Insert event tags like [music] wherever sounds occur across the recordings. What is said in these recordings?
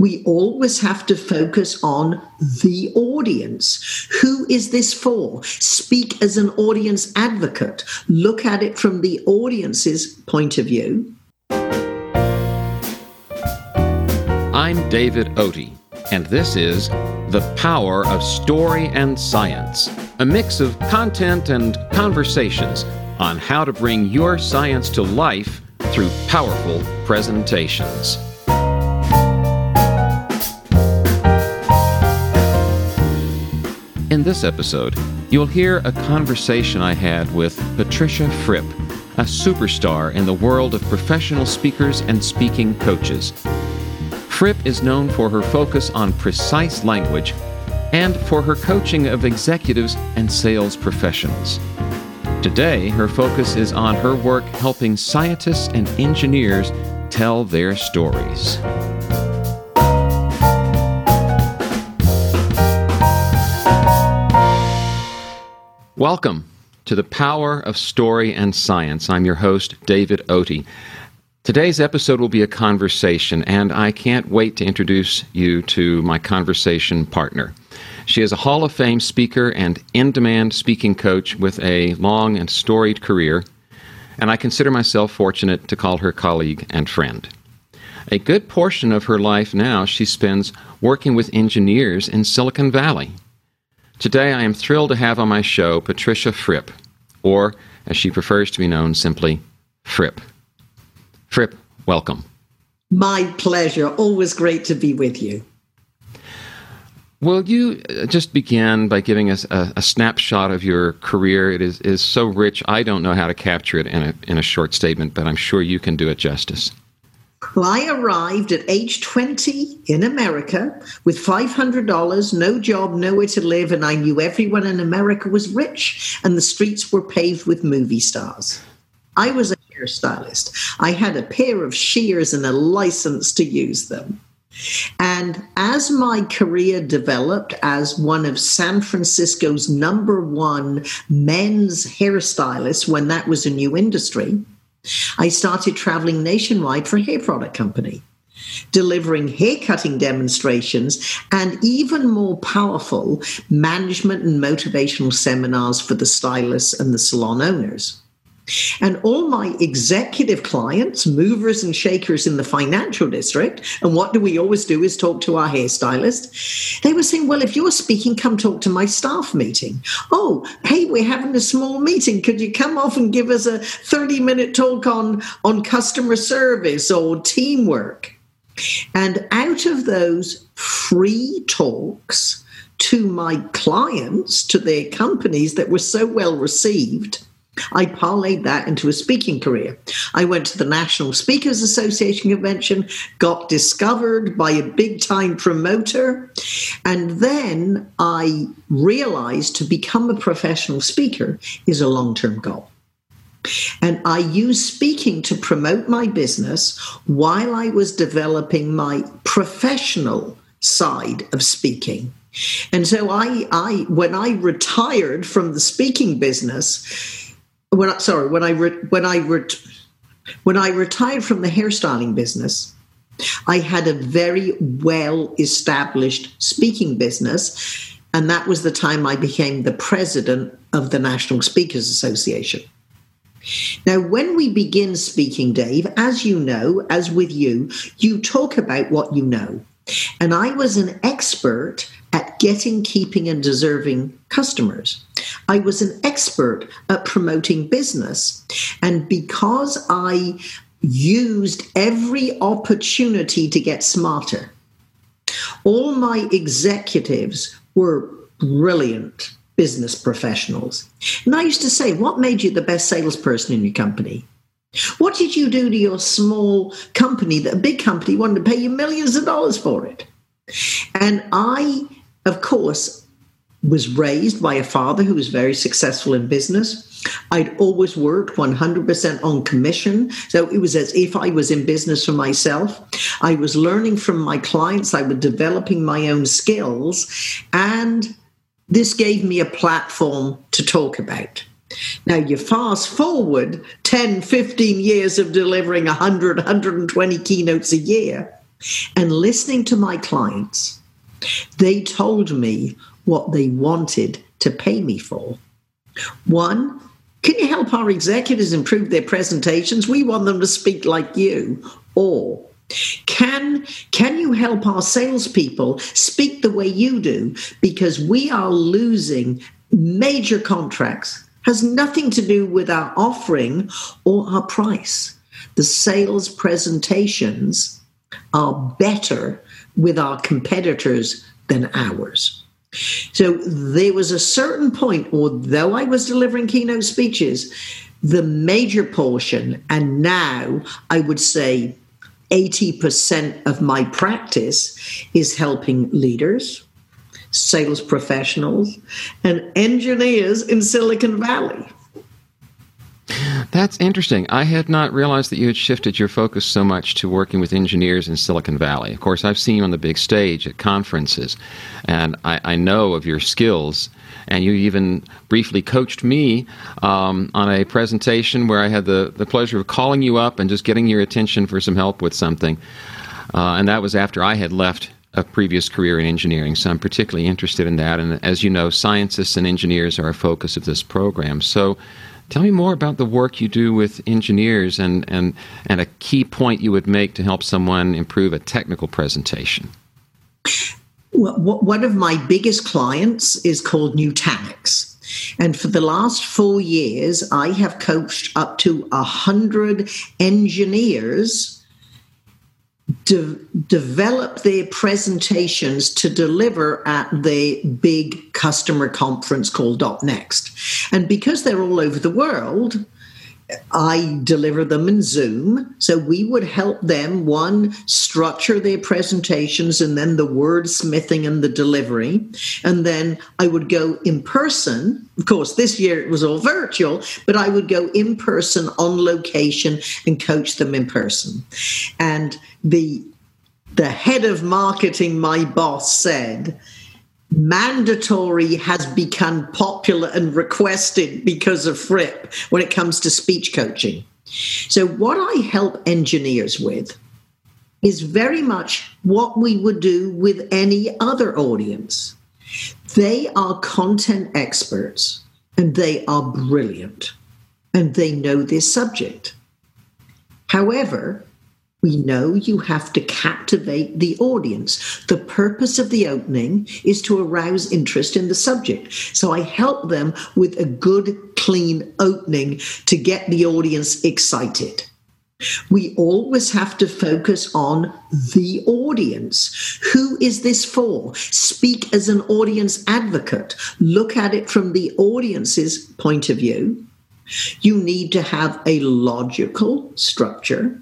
we always have to focus on the audience. Who is this for? Speak as an audience advocate. Look at it from the audience's point of view. I'm David Otey, and this is The Power of Story and Science, a mix of content and conversations on how to bring your science to life through powerful presentations. In this episode, you'll hear a conversation I had with Patricia Fripp, a superstar in the world of professional speakers and speaking coaches. Fripp is known for her focus on precise language and for her coaching of executives and sales professionals. Today, her focus is on her work helping scientists and engineers tell their stories. Welcome to the Power of Story and Science. I'm your host, David Otey. Today's episode will be a conversation, and I can't wait to introduce you to my conversation partner. She is a Hall of Fame speaker and in demand speaking coach with a long and storied career, and I consider myself fortunate to call her colleague and friend. A good portion of her life now she spends working with engineers in Silicon Valley. Today, I am thrilled to have on my show Patricia Fripp, or as she prefers to be known, simply Fripp. Fripp, welcome. My pleasure. Always great to be with you. Will you uh, just begin by giving us a, a, snapshot of your career? It is, is so rich, I don't know how to capture it in a, in a short statement, but I'm sure you can do it justice. I arrived at age 20 in America with $500, no job, nowhere to live, and I knew everyone in America was rich and the streets were paved with movie stars. I was a hairstylist. I had a pair of shears and a license to use them. And as my career developed as one of San Francisco's number one men's hairstylists, when that was a new industry, I started traveling nationwide for a hair product company, delivering hair cutting demonstrations and even more powerful management and motivational seminars for the stylists and the salon owners. And all my executive clients, movers and shakers in the financial district, and what do we always do is talk to our hairstylist. They were saying, Well, if you're speaking, come talk to my staff meeting. Oh, hey, we're having a small meeting. Could you come off and give us a 30 minute talk on, on customer service or teamwork? And out of those free talks to my clients, to their companies that were so well received, I parlayed that into a speaking career. I went to the National Speakers Association convention, got discovered by a big time promoter, and then I realized to become a professional speaker is a long term goal. And I used speaking to promote my business while I was developing my professional side of speaking. And so I, I when I retired from the speaking business, when I, sorry when I re, when I re, when I retired from the hairstyling business, I had a very well established speaking business, and that was the time I became the president of the National Speakers Association. Now, when we begin speaking, Dave, as you know, as with you, you talk about what you know. And I was an expert getting, keeping, and deserving customers. I was an expert at promoting business. And because I used every opportunity to get smarter, all my executives were brilliant business professionals. And I used to say, What made you the best salesperson in your company? What did you do to your small company that a big company wanted to pay you millions of dollars for it? And I, of course, was raised by a father who was very successful in business. I'd always worked 100% on commission. So it was as if I was in business for myself. I was learning from my clients, I was developing my own skills. And this gave me a platform to talk about. Now, you fast forward 10, 15 years of delivering 100, 120 keynotes a year. And listening to my clients, they told me what they wanted to pay me for. One, can you help our executives improve their presentations? We want them to speak like you. Or can can you help our salespeople speak the way you do? Because we are losing major contracts. Has nothing to do with our offering or our price. The sales presentations are better with our competitors than ours. So there was a certain point, although I was delivering keynote speeches, the major portion, and now I would say 80% of my practice is helping leaders, sales professionals, and engineers in Silicon Valley. That's interesting. I had not realized that you had shifted your focus so much to working with engineers in Silicon Valley. Of course, I've seen you on the big stage at conferences, and I, I know of your skills. And you even briefly coached me um, on a presentation where I had the, the pleasure of calling you up and just getting your attention for some help with something. Uh, and that was after I had left a previous career in engineering, so I'm particularly interested in that. And as you know, scientists and engineers are a focus of this program. So Tell me more about the work you do with engineers and, and, and a key point you would make to help someone improve a technical presentation. Well, one of my biggest clients is called Nutanix. And for the last four years, I have coached up to a hundred engineers de- develop their presentations to deliver at the big customer conference called Next. And because they're all over the world, I deliver them in Zoom. So we would help them, one, structure their presentations and then the wordsmithing and the delivery. And then I would go in person. Of course, this year it was all virtual, but I would go in person on location and coach them in person. And the the head of marketing, my boss, said, mandatory has become popular and requested because of Fripp when it comes to speech coaching. So, what I help engineers with is very much what we would do with any other audience. They are content experts and they are brilliant and they know this subject. However, we know you have to captivate the audience. The purpose of the opening is to arouse interest in the subject. So I help them with a good, clean opening to get the audience excited. We always have to focus on the audience. Who is this for? Speak as an audience advocate. Look at it from the audience's point of view. You need to have a logical structure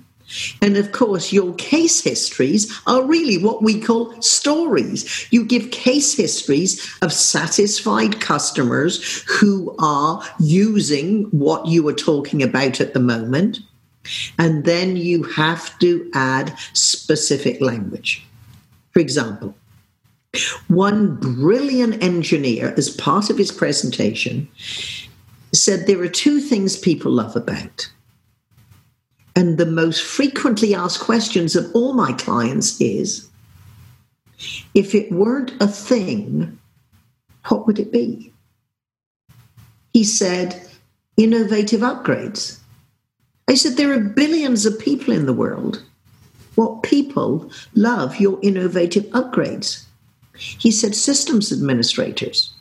and of course, your case histories are really what we call stories. You give case histories of satisfied customers who are using what you are talking about at the moment. And then you have to add specific language. For example, one brilliant engineer, as part of his presentation, said there are two things people love about and the most frequently asked questions of all my clients is if it weren't a thing, what would it be? He said, innovative upgrades. I said, there are billions of people in the world. What people love your innovative upgrades? He said, systems administrators.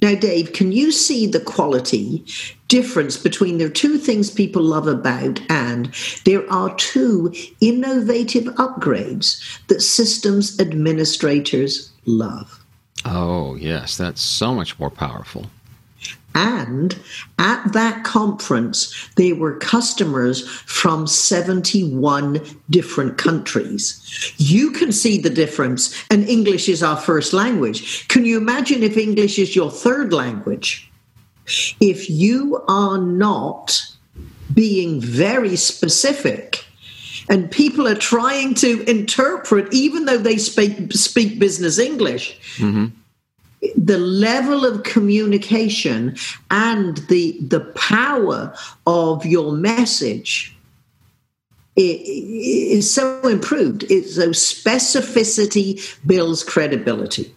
Now, Dave, can you see the quality difference between the two things people love about and there are two innovative upgrades that systems administrators love? Oh, yes, that's so much more powerful. And at that conference, there were customers from 71 different countries. You can see the difference, and English is our first language. Can you imagine if English is your third language? If you are not being very specific, and people are trying to interpret, even though they speak, speak business English, mm-hmm the level of communication and the the power of your message is so improved. It's so specificity builds credibility.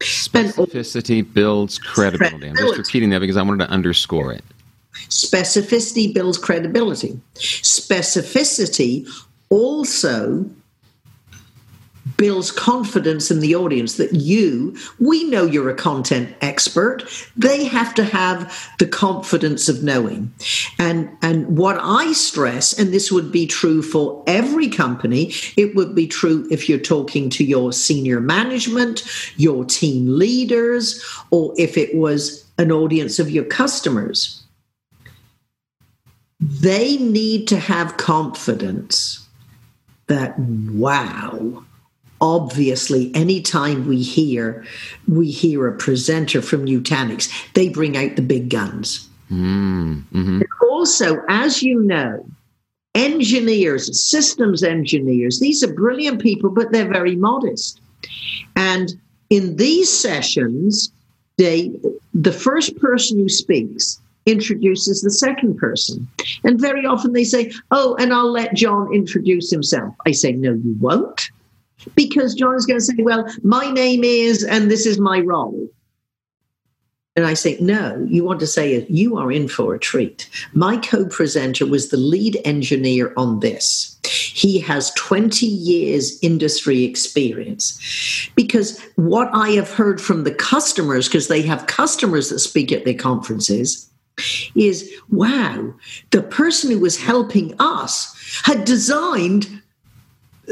Specificity builds credibility. credibility. I'm just repeating that because I wanted to underscore it. Specificity builds credibility. Specificity also builds confidence in the audience that you, we know you're a content expert. They have to have the confidence of knowing. And, and what I stress, and this would be true for every company, it would be true if you're talking to your senior management, your team leaders, or if it was an audience of your customers. They need to have confidence that, wow, obviously anytime we hear we hear a presenter from Nutanix, they bring out the big guns. Mm, mm-hmm. Also, as you know, engineers, systems engineers, these are brilliant people, but they're very modest. And in these sessions, they the first person who speaks introduces the second person. And very often they say, Oh, and I'll let John introduce himself. I say, No, you won't because John is going to say, Well, my name is, and this is my role. And I say, No, you want to say, You are in for a treat. My co presenter was the lead engineer on this. He has 20 years industry experience. Because what I have heard from the customers, because they have customers that speak at their conferences, is wow, the person who was helping us had designed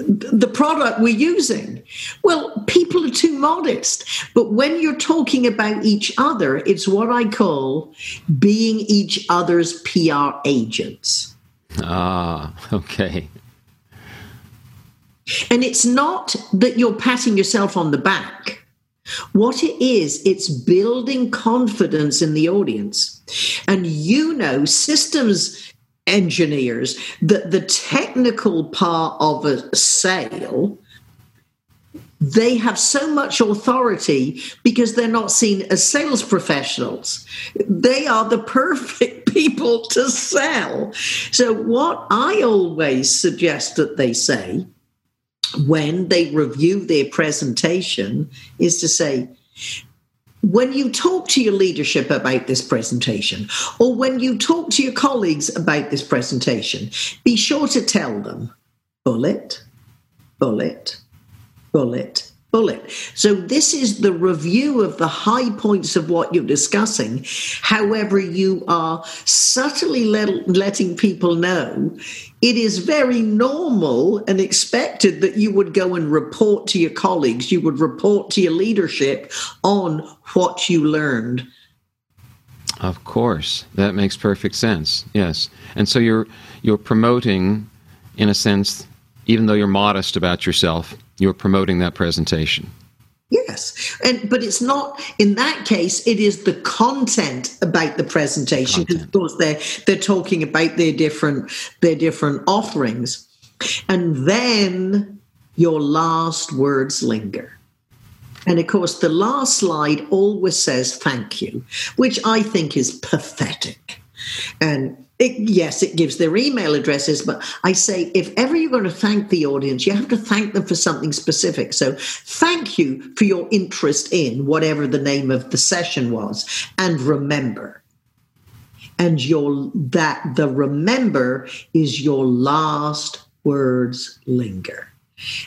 the product we're using. Well, people are too modest. But when you're talking about each other, it's what I call being each other's PR agents. Ah, okay. And it's not that you're patting yourself on the back. What it is, it's building confidence in the audience. And you know, systems engineers that the technical part of a sale they have so much authority because they're not seen as sales professionals. They are the [laughs] perfect people to sell. So, what I always suggest that they say when they review their presentation is to say, when you talk to your leadership about this presentation, or when you talk to your colleagues about this presentation, be sure to tell them bullet, bullet, bullet, bullet. So, this is the review of the high points of what you're discussing. However, you are subtly let, letting people know it is very normal and expected that you would go and report to your colleagues, you would report to your leadership on what you learned. Of course, that makes perfect sense. Yes, and so you're you're promoting, in a sense, even though you're modest about yourself, you're promoting that presentation. Yes, and but it's not in that case. It is the content about the presentation because, of course, they're they're talking about their different their different offerings, and then your last words linger. And of course, the last slide always says thank you, which I think is pathetic. And it, yes, it gives their email addresses, but I say if ever you're going to thank the audience, you have to thank them for something specific. So, thank you for your interest in whatever the name of the session was, and remember. And your that the remember is your last words linger.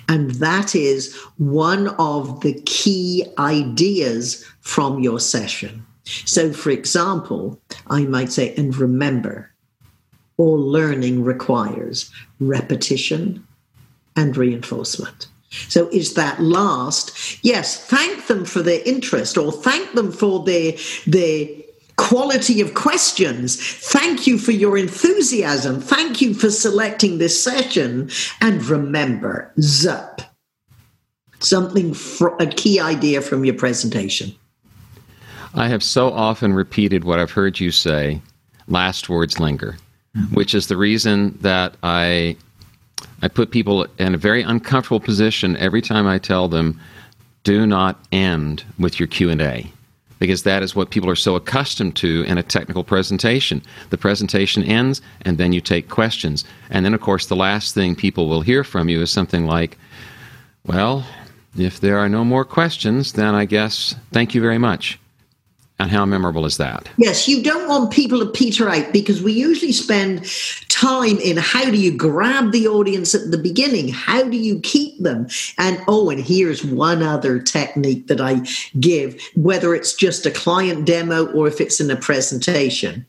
And that is one of the key ideas from your session. So, for example, I might say, and remember, all learning requires repetition and reinforcement. So is that last? Yes, thank them for their interest or thank them for their their quality of questions. Thank you for your enthusiasm. Thank you for selecting this session. And remember, ZUP, something, for, a key idea from your presentation. I have so often repeated what I've heard you say last words linger. Mm-hmm. which is the reason that I I put people in a very uncomfortable position every time I tell them do not end with your Q&A because that is what people are so accustomed to in a technical presentation. The presentation ends, and then you take questions. And then, of course, the last thing people will hear from you is something like, Well, if there are no more questions, then I guess thank you very much. And how memorable is that? Yes, you don't want people to peter out because we usually spend time in how do you grab the audience at the beginning? How do you keep them? And oh, and here's one other technique that I give, whether it's just a client demo or if it's in a presentation.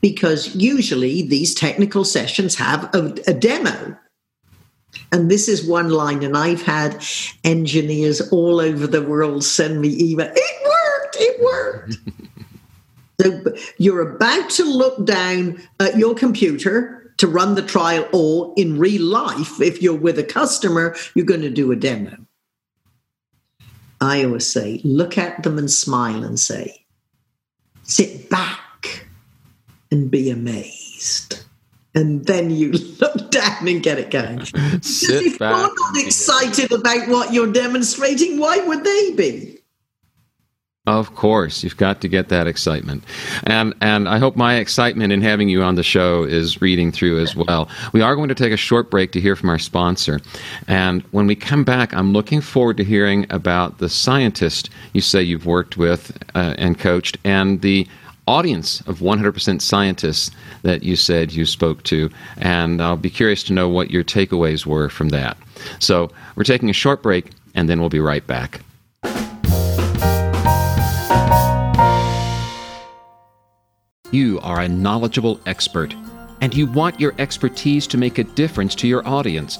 Because usually these technical sessions have a, a demo and this is one line, and I've had engineers all over the world send me email. It worked, it worked. [laughs] so you're about to look down at your computer to run the trial, or in real life, if you're with a customer, you're going to do a demo. I always say, look at them and smile and say, sit back and be amazed and then you [laughs] look down and get it going. [laughs] Sit if back you're not excited about what you're demonstrating, why would they be? Of course, you've got to get that excitement, and and I hope my excitement in having you on the show is reading through as well. We are going to take a short break to hear from our sponsor, and when we come back, I'm looking forward to hearing about the scientist you say you've worked with uh, and coached, and the audience of 100% scientists that you said you spoke to, and I'll be curious to know what your takeaways were from that. So, we're taking a short break, and then we'll be right back. You are a knowledgeable expert, and you want your expertise to make a difference to your audience,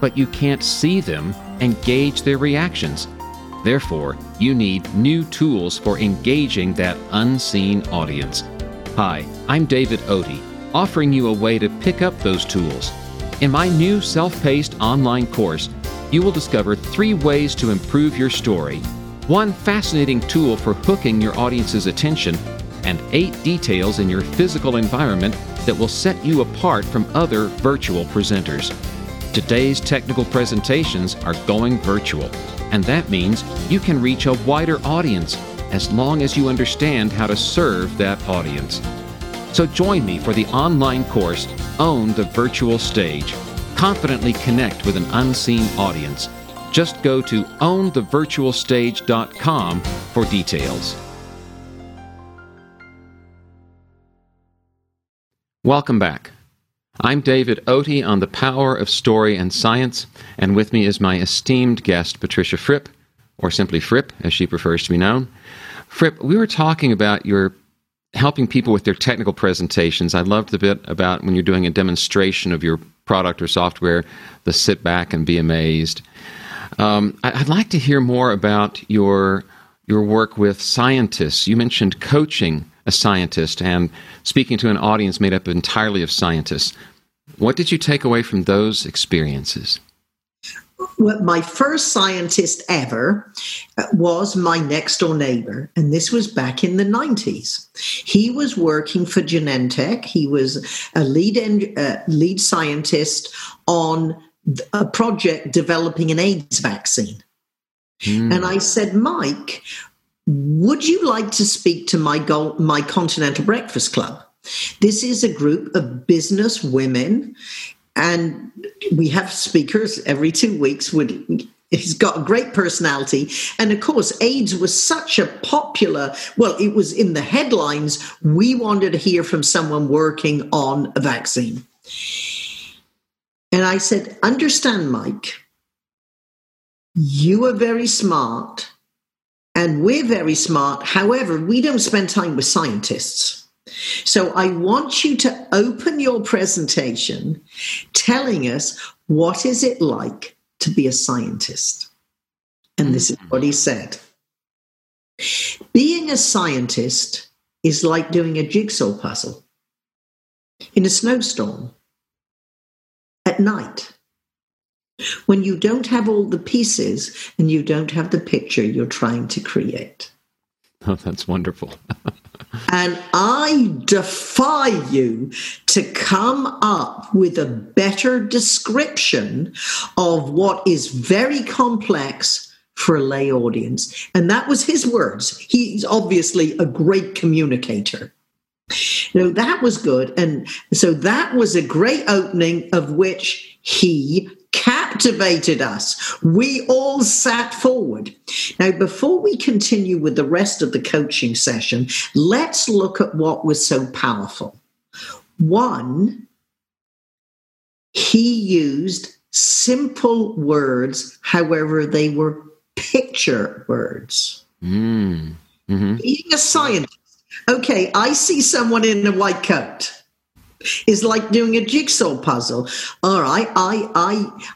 but you can't see them and gauge their reactions. Therefore, you need new tools for engaging that unseen audience. Hi, I'm David Otey, offering you a way to pick up those tools. In my new self paced online course, you will discover three ways to improve your story, one fascinating tool for hooking your audience's attention, and eight details in your physical environment that will set you apart from other virtual presenters. Today's technical presentations are going virtual and that means you can reach a wider audience as long as you understand how to serve that audience. So join me for the online course Own the Virtual Stage. Confidently connect with an unseen audience. Just go to ownthevirtualstage.com for details. Welcome back. I'm David Otey on the power of story and science, and with me is my esteemed guest, Patricia Fripp, or simply Fripp, as she prefers to be known. Fripp, we were talking about your helping people with their technical presentations. I loved the bit about when you're doing a demonstration of your product or software, the sit back and be amazed. Um, I'd like to hear more about your your work with scientists. You mentioned coaching a scientist and speaking to an audience made up entirely of scientists. What did you take away from those experiences? Well, my first scientist ever uh, was my next door neighbor, and this was back in the 90s. He was working for Genentech. He was a lead, en- uh, lead scientist on a project developing an AIDS vaccine. Mm. And I said, Mike, would you like to speak to my goal, my Continental Breakfast Club? This is a group of business women, and we have speakers every two weeks. Would he's got a great personality and of course aids was such a popular well it was in the headlines we wanted to hear from someone working on a vaccine and i said understand mike you are very smart and we're very smart. However, we don't spend time with scientists. So I want you to open your presentation telling us what is it like to be a scientist. And this is what he mm-hmm. said. Being a scientist is like doing a jigsaw puzzle in a snowstorm at night when you don't have all the pieces and you don't have the picture you're trying to create. [laughs] Oh, that's wonderful. [laughs] and I defy you to come up with a better description of what is very complex for a lay audience. And that was his words. He's obviously a great communicator. You know, that was good. And so that was a great opening of which he captivated us. We all sat forward. Now, before we continue with the rest of the coaching session, let's look at what was so powerful. One, he used simple words, however, they were picture words. Mm. Mm-hmm. Being a scientist, okay, I see someone in a white coat is like doing a jigsaw puzzle. All right, I, I,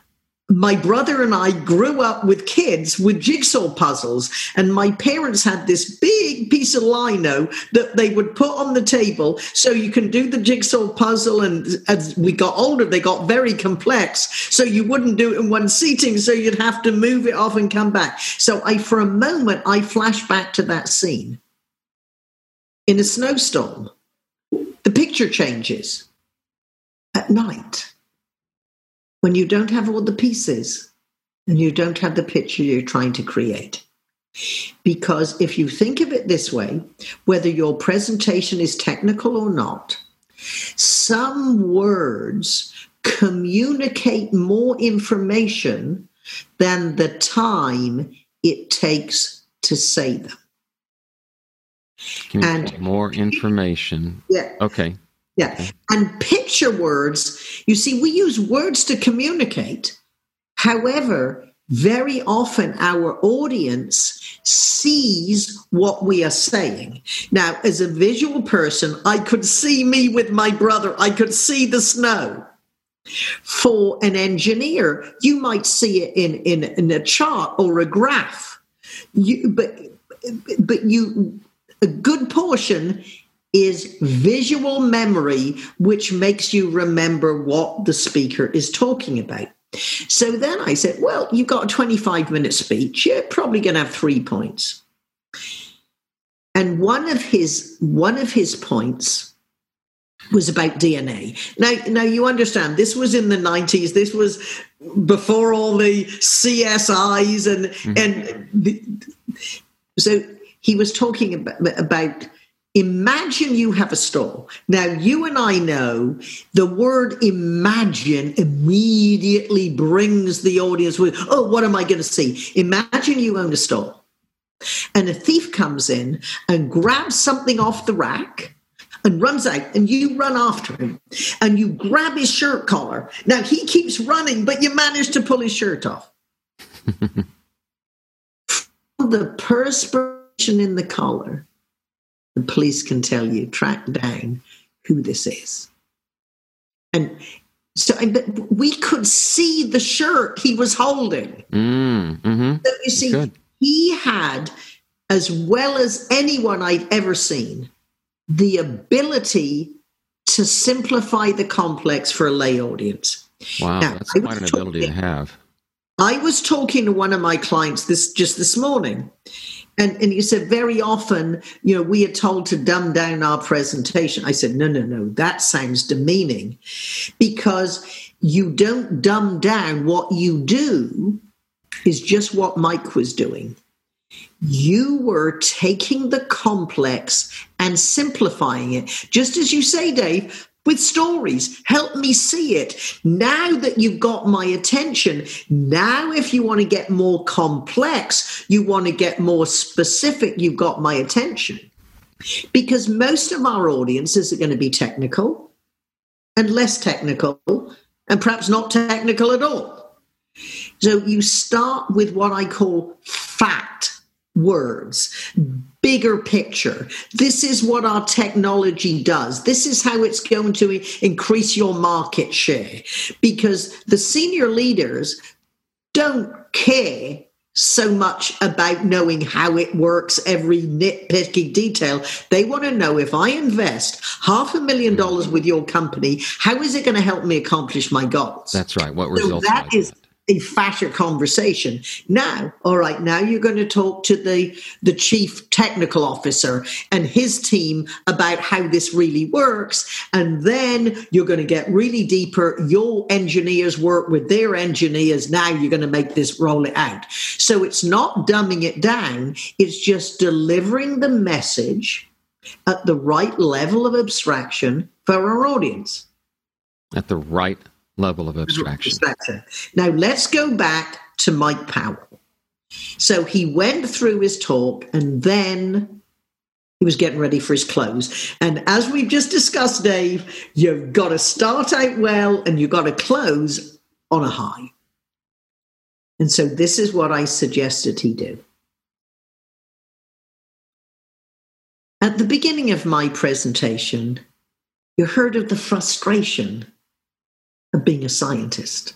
my brother and I grew up with kids with jigsaw puzzles, and my parents had this big piece of lino that they would put on the table so you can do the jigsaw puzzle. And as we got older, they got very complex, so you wouldn't do it in one seating, so you'd have to move it off and come back. So I, for a moment, I flash back to that scene in a snowstorm. The picture changes at night when you don't have all the pieces and you don't have the picture you're trying to create. Because if you think of it this way, whether your presentation is technical or not, some words communicate more information than the time it takes to say them. And more information. Yeah. Okay. Yeah. And picture words, you see, we use words to communicate. However, very often our audience sees what we are saying. Now, as a visual person, I could see me with my brother, I could see the snow. For an engineer, you might see it in, in, in a chart or a graph. You, but but you a good portion is visual memory, which makes you remember what the speaker is talking about. So then I said, Well, you've got a 25 minute speech. You're probably going to have three points. And one of his one of his points was about DNA. Now, now you understand this was in the 90s. This was before all the CSIs and mm-hmm. and the, so he was talking about, about Imagine you have a store. Now, you and I know the word imagine immediately brings the audience with, oh, what am I going to see? Imagine you own a store and a thief comes in and grabs something off the rack and runs out and you run after him and you grab his shirt collar. Now, he keeps running, but you manage to pull his shirt off. [laughs] the perspiration in the collar the police can tell you, track down who this is. And so but we could see the shirt he was holding. Mm, mm-hmm. So you see, Good. he had, as well as anyone I've ever seen, the ability to simplify the complex for a lay audience. Wow, now, that's quite an ability talking, to have. I was talking to one of my clients this just this morning, and, and you said very often, you know, we are told to dumb down our presentation. I said, no, no, no, that sounds demeaning because you don't dumb down what you do is just what Mike was doing. You were taking the complex and simplifying it. Just as you say, Dave, with stories. Help me see it. Now that you've got my attention, now if you want to get more complex, you want to get more specific, you've got my attention. Because most of our audiences are going to be technical and less technical, and perhaps not technical at all. So you start with what I call words, bigger picture. This is what our technology does. This is how it's going to increase your market share because the senior leaders don't care so much about knowing how it works, every nitpicky detail. They want to know if I invest half a million dollars with your company, how is it going to help me accomplish my goals? That's right. What results? So that is a fatter conversation. Now, all right, now you're going to talk to the the chief technical officer and his team about how this really works, and then you're going to get really deeper. Your engineers work with their engineers. Now you're going to make this roll it out. So it's not dumbing it down. It's just delivering the message at the right level of abstraction for our audience. At the right level of abstraction. Now let's go back to Mike Powell. So he went through his talk and then he was getting ready for his close. And as we've just discussed, Dave, you've got to start out well and you've got to close on a high. And so this is what I suggested he do. At the beginning of my presentation, you heard of the frustration of being a scientist.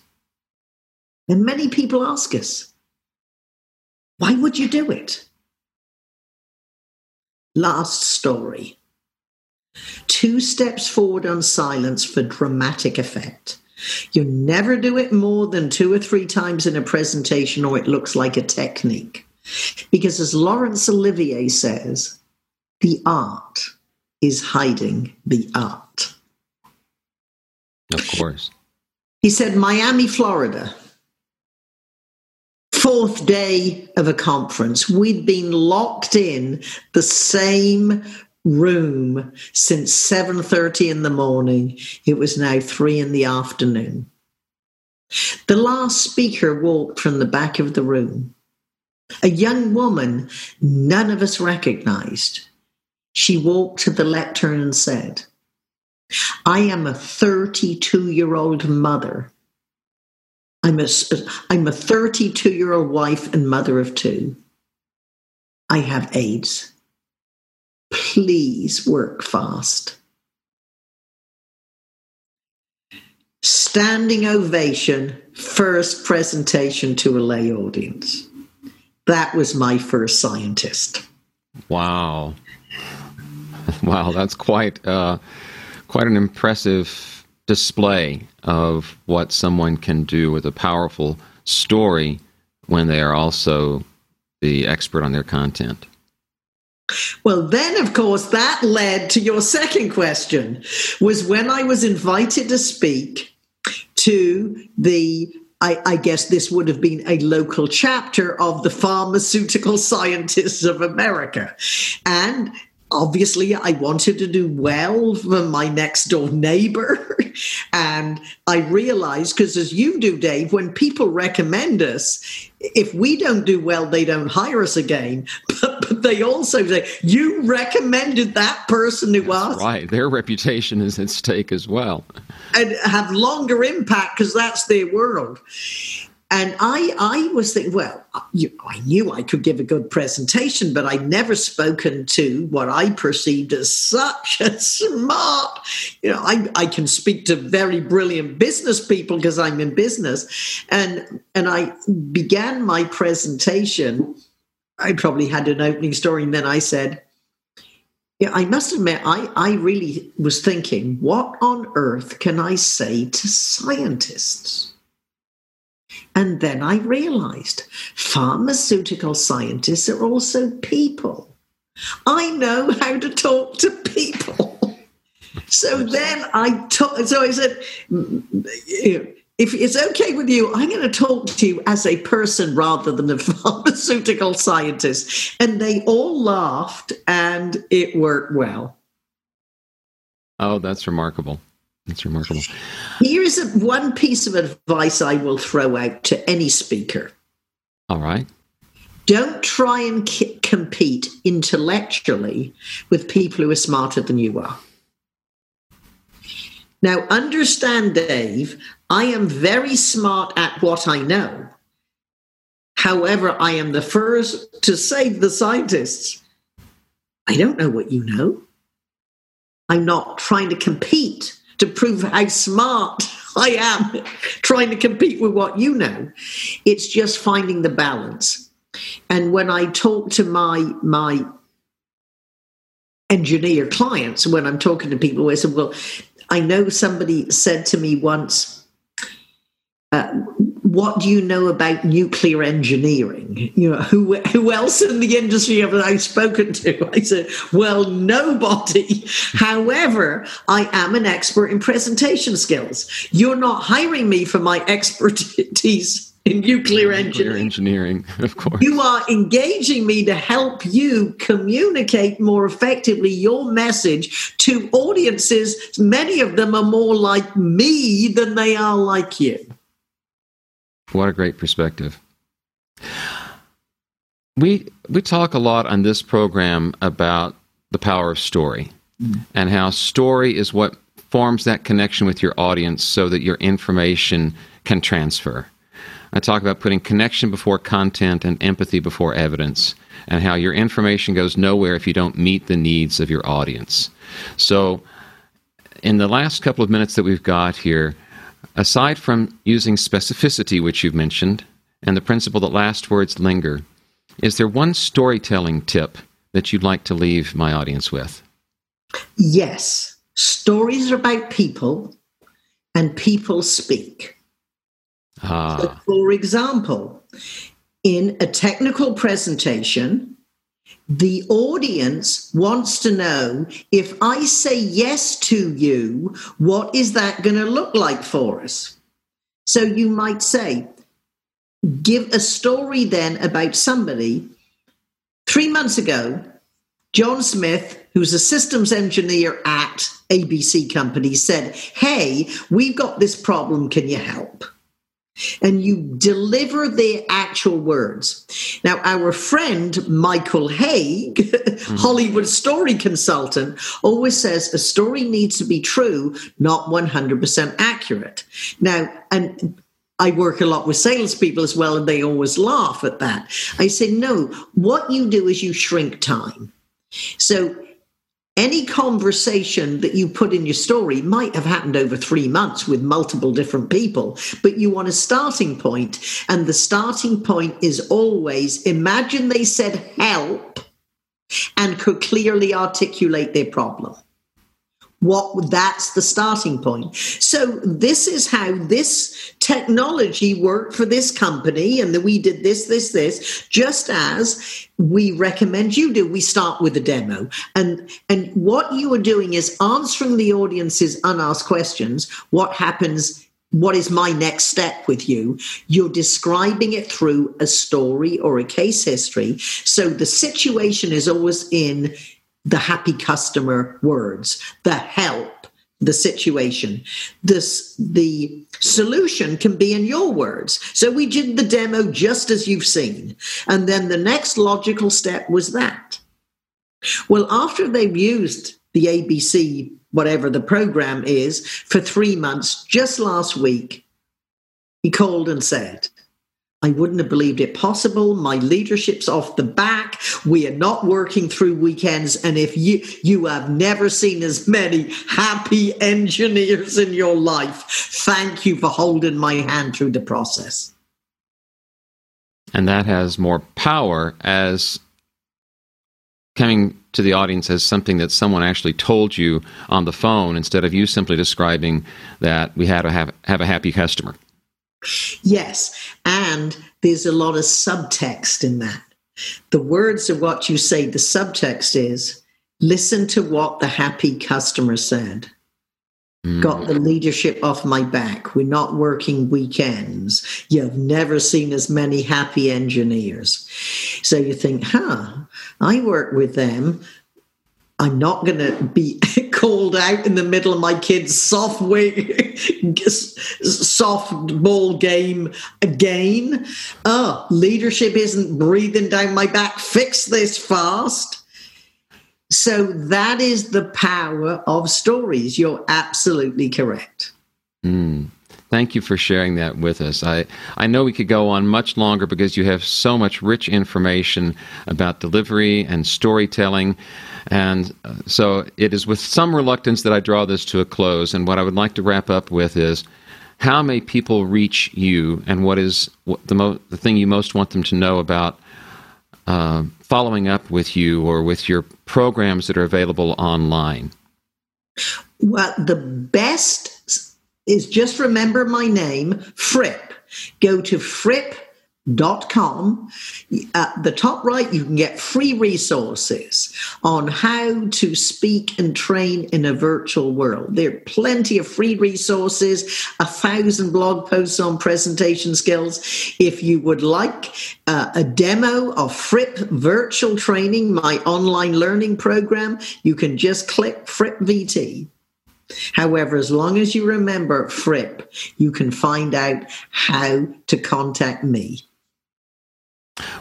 And many people ask us, why would you do it? Last story. Two steps forward on silence for dramatic effect. You never do it more than two or three times in a presentation, or it looks like a technique. Because as Laurence Olivier says, the art is hiding the art. Of course. He said, Miami, Florida. Fourth day of a conference. We'd been locked in the same room since 7:30 in the morning. It was now 3 in the afternoon. The last speaker walked from the back of the room. A young woman none of us recognized. She walked to the lectern and said, I am a 32 year old mother. I'm a, I'm a 32 year old wife and mother of two. I have AIDS. Please work fast. Standing ovation, first presentation to a lay audience. That was my first scientist. Wow. [laughs] Wow, that's quite uh, quite an impressive display of what someone can do with a powerful story when they are also the expert on their content. Well, then, of course, that led to your second question was when I was invited to speak to the I, I, guess this would have been a local chapter of the Pharmaceutical Scientists of America. And obviously I wanted to do well for my next door neighbor. [laughs] and I realized, because as you do, Dave, when people recommend us, if we don't do well, they don't hire us again. [laughs] But, but they also say, you recommended that person who was. Right. Their reputation is at stake as well. And have longer impact because that's their world. And I, I was thinking, well, you, I knew I could give a good presentation, but I'd never spoken to what I perceived as such a smart. You know, I, I can speak to very brilliant business people because I'm in business, and and I began my presentation. I probably had an opening story, and then I said, yeah, I must admit, I, I really was thinking, what on earth can I say to scientists? And then I realized pharmaceutical scientists are also people. I know how to talk to people. [laughs] So then I talk, so I said, if it's okay with you, I'm going to talk to you as a person rather than a [laughs] pharmaceutical scientist. And they all laughed and it worked well. Oh, that's remarkable. That's remarkable. Here's a, one piece of advice I will throw out to any speaker. All right. Don't try and k- compete intellectually with people who are smarter than you are. Now, understand, Dave, I am very smart at what I know. However, I am the first to say to the scientists, I don't know what you know. I'm not trying to compete to prove how smart [laughs] I am trying to compete with what you know. It's just finding the balance. And when I talk to my my engineer clients, when I'm talking to people, I said, "Well, I know somebody said to me once." Uh, what do you know about nuclear engineering? You know, who who else in the industry have I spoken to? [laughs] I said, well, nobody. [laughs] However, I am an expert in presentation skills. You're not hiring me for my expertise [laughs] in nuclear engineering. engineering, of course. You are engaging me to help you communicate more effectively your message to audiences. Many of them are more like me than they are like you. What a great perspective. We we talk a lot on this program about the power of story mm. and how story is what forms that connection with your audience so that your information can transfer. I talk about putting connection before content and empathy before evidence, and how your information goes nowhere if you don't meet the needs of your audience. So, in the last couple of minutes that we've got here, aside from using specificity, which you've mentioned, and the principle that last words linger, is there one storytelling tip that you'd like to leave my audience with? Yes. Stories are about people, and people speak. Ah. So for example, in a technical presentation, the audience wants to know if I say yes to you, what is that going to look like for us? So you might say, give a story then about somebody. Three months ago, John Smith, who's a systems engineer at ABC Company, said, Hey, we've got this problem. Can you help? And you deliver the actual words. Now, our friend Michael Hauge, [laughs] mm-hmm. Hollywood story consultant, always says a story needs to be true, not 100% accurate. Now, and I work a lot with salespeople as well, and they always laugh at that. I say, no, what you do is you shrink time. So any conversation that you put in your story might have happened over three months with multiple different people, but you want a starting point, and the starting point is always imagine they said help and could clearly articulate their problem what that's the starting point so this is how this technology worked for this company and that we did this this this just as we recommend you do we start with a demo and and what you are doing is answering the audience's unasked questions what happens what is my next step with you? You're describing it through a story or a case history. So the situation is always in the happy customer words, the help, the situation. This the solution can be in your words. So we did the demo just as you've seen. And then the next logical step was that. Well, after they've used the ABC, whatever the program is, for three months, just last week, he called and said, I wouldn't have believed it possible. My leadership's off the back. We are not working through weekends. And if you, you have never seen as many happy engineers in your life, thank you for holding my hand through the process. And that has more power as coming to the audience as something that someone actually told you on the phone instead of you simply describing that we had to have, have a happy customer. Yes, and there's a lot of subtext in that. The words are what you say, the subtext is listen to what the happy customer said. Mm. Got the leadership off my back. We're not working weekends. You've never seen as many happy engineers. So you think, huh, I work with them. I'm not going to be [laughs] called out in the middle of my kid's software [laughs] softball game again. Oh, leadership isn't breathing down my back. Fix this fast. So that is the power of stories. You're absolutely correct. Mm. Thank you for sharing that with us. I, I know we could go on much longer because you have so much rich information about delivery and storytelling. And uh, so it is with some reluctance that I draw this to a close. And what I would like to wrap up with is how may people reach you, and what is the, mo- the thing you most want them to know about uh, following up with you or with your programs that are available online? Well, the best is just remember my name, Fripp. go to fripp dot com. At the top right you can get free resources on how to speak and train in a virtual world. There are plenty of free resources a thousand blog posts on presentation skills. If you would like uh, a demo of fripp virtual training my online learning program you can just click fripp vt However, as long as you remember Fripp, you can find out how to contact me.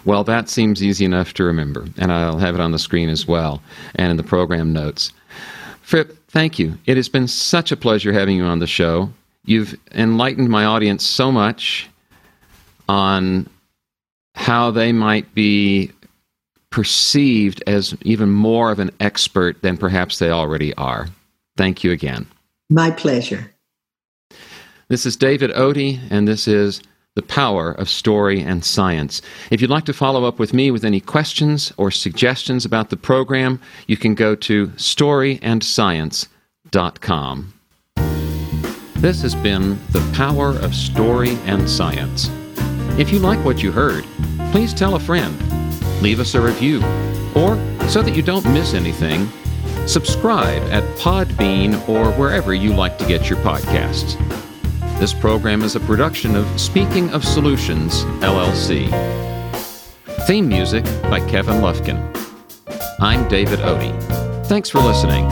Well, that seems easy enough to remember, and I'll have it on the screen as well and in the program notes. Fripp, thank you. It has been such a pleasure having you on the show. You've enlightened my audience so much on how they might be perceived as even more of an expert than perhaps they already are. Thank you again. My pleasure. This is David Otey, and this is the power of story and science. If you'd like to follow up with me with any questions or suggestions about the program, you can go to storyandscience.com. This has been The Power of Story and Science. If you like what you heard, please tell a friend, leave us a review, or so that you don't miss anything, subscribe at Podbean or wherever you like to get your podcasts. This program is a production of Speaking of Solutions, LLC. Theme music by Kevin Lufkin. I'm David Otey. Thanks for listening.